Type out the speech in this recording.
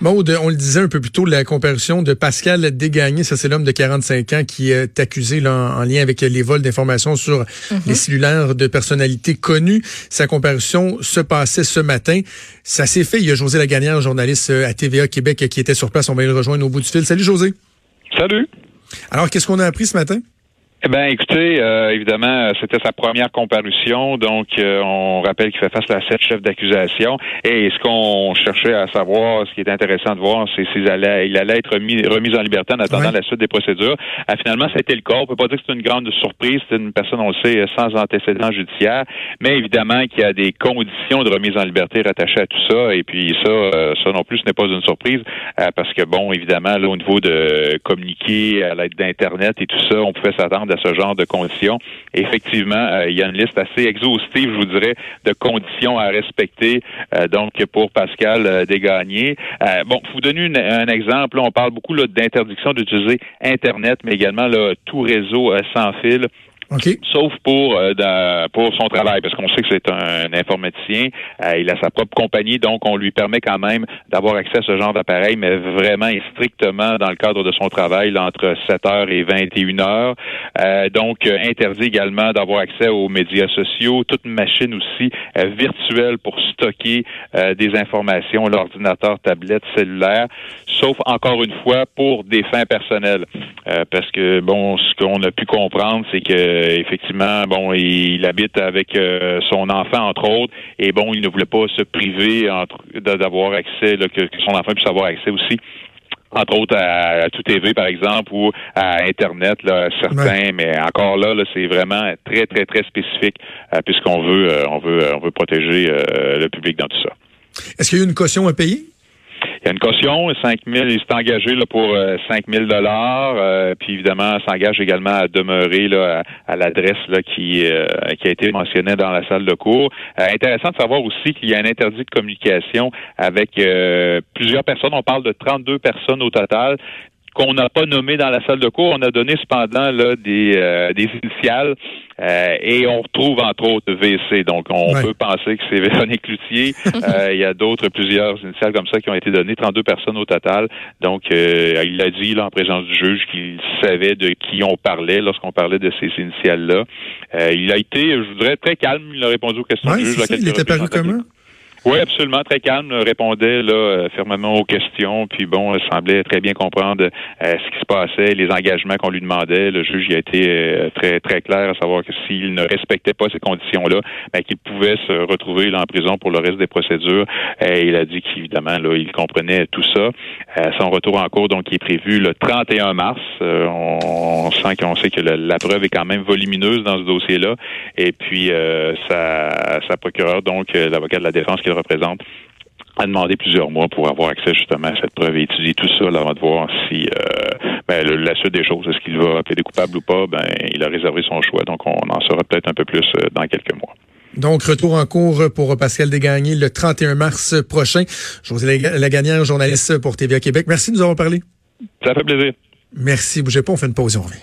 Maude, on le disait un peu plus tôt, la comparution de Pascal Dégagné, ça c'est l'homme de 45 ans qui est accusé en, lien avec les vols d'informations sur mhm. les cellulaires de personnalités connues. Sa comparution se passait ce matin. Ça s'est fait. Il y a José Lagagnère, journaliste à TVA Québec, qui était sur place. On va le rejoindre au bout du fil. Salut José. Salut. Alors, qu'est-ce qu'on a appris ce matin? Eh bien, écoutez, euh, évidemment, c'était sa première comparution, donc euh, on rappelle qu'il fait face à sept chefs d'accusation. Et ce qu'on cherchait à savoir, ce qui est intéressant de voir, c'est s'il allait, il allait être remis, remis en liberté en attendant la suite des procédures. Euh, finalement, ça a été le cas. On peut pas dire que c'est une grande surprise. C'est une personne, on le sait, sans antécédent judiciaire, mais évidemment qu'il y a des conditions de remise en liberté rattachées à tout ça. Et puis ça, ça non plus, ce n'est pas une surprise, parce que bon, évidemment, là, au niveau de communiquer à l'aide d'Internet et tout ça, on pouvait s'attendre à ce genre de conditions. effectivement, euh, il y a une liste assez exhaustive, je vous dirais, de conditions à respecter. Euh, donc, pour Pascal euh, Desgagnés. bon, pour vous donner un exemple, on parle beaucoup d'interdiction d'utiliser Internet, mais également là, tout réseau sans fil. Sauf pour euh, pour son travail, parce qu'on sait que c'est un, informaticien. Euh, il a sa propre compagnie, donc on lui permet quand même d'avoir accès à ce genre d'appareil, mais vraiment et strictement dans le cadre de son travail, entre 7 heures et 21 heures. Euh, donc, interdit également d'avoir accès aux médias sociaux, toute machine aussi virtuelle pour stocker des informations, l'ordinateur, tablette, cellulaire, sauf encore une fois pour des fins personnelles. parce que, bon, ce qu'on a pu comprendre, c'est que euh, effectivement, bon, il, habite avec euh, son enfant, entre autres, et bon, il ne voulait pas se priver d'avoir accès, que, son enfant puisse avoir accès aussi entre autres à, tout TV par exemple ou à internet là certains mais encore là, c'est vraiment très très très spécifique euh, puisqu'on veut on veut on veut protéger le public dans tout ça. Est-ce qu'il y a une caution à payer? Il y a une caution, 5 000, il s'est engagé là, pour 5 euh, 000 dollars, euh, puis évidemment s'engage également à demeurer là, à, l'adresse qui, euh, qui a été mentionnée dans la salle de cours. intéressant de savoir aussi qu'il y a un interdit de communication avec plusieurs personnes. On parle de 32 personnes au total qu'on n'a pas nommé dans la salle de cours. On a donné cependant là, des, euh, des initiales euh, et on retrouve entre autres VC. Donc on peut penser que c'est Véronique Cloutier. Euh, il y a d'autres, plusieurs initiales comme ça qui ont été données, 32 personnes au total. Donc il a dit là, en présence du juge qu'il savait de qui on parlait lorsqu'on parlait de ces initiales-là. il a été, je voudrais, très calme. Il a répondu aux questions du juge. il était paru comment? Oui, absolument, très calme, répondait là euh, fermement aux questions, puis bon, il semblait très bien comprendre euh, ce qui se passait, les engagements qu'on lui demandait. Le juge a été euh, très très clair à savoir que s'il ne respectait pas ces conditions-là, ben, qu'il pouvait se retrouver là, en prison pour le reste des procédures. Et il a dit qu'évidemment, là, il comprenait tout ça. son retour en cours, donc, est prévu le 31 mars. On, sent qu'on sait que la preuve est quand même volumineuse dans ce dossier-là. Et puis, sa, sa procureure, donc, l'avocat de la défense représente a demandé plusieurs mois pour avoir accès justement à cette preuve et étudier tout ça avant de voir si euh, ben, la suite des choses, est-ce qu'il va plaider coupable ou pas, ben il a réservé son choix. Donc on en saura peut-être un peu plus euh, dans quelques mois. Donc, retour en cours pour Pascal Desgagnés le 31 mars prochain. José Lagagnère, journaliste pour TVA Québec. Merci de nous avoir parlé. Ça fait plaisir. Merci. Bougez pas, on fait une pause et on revient.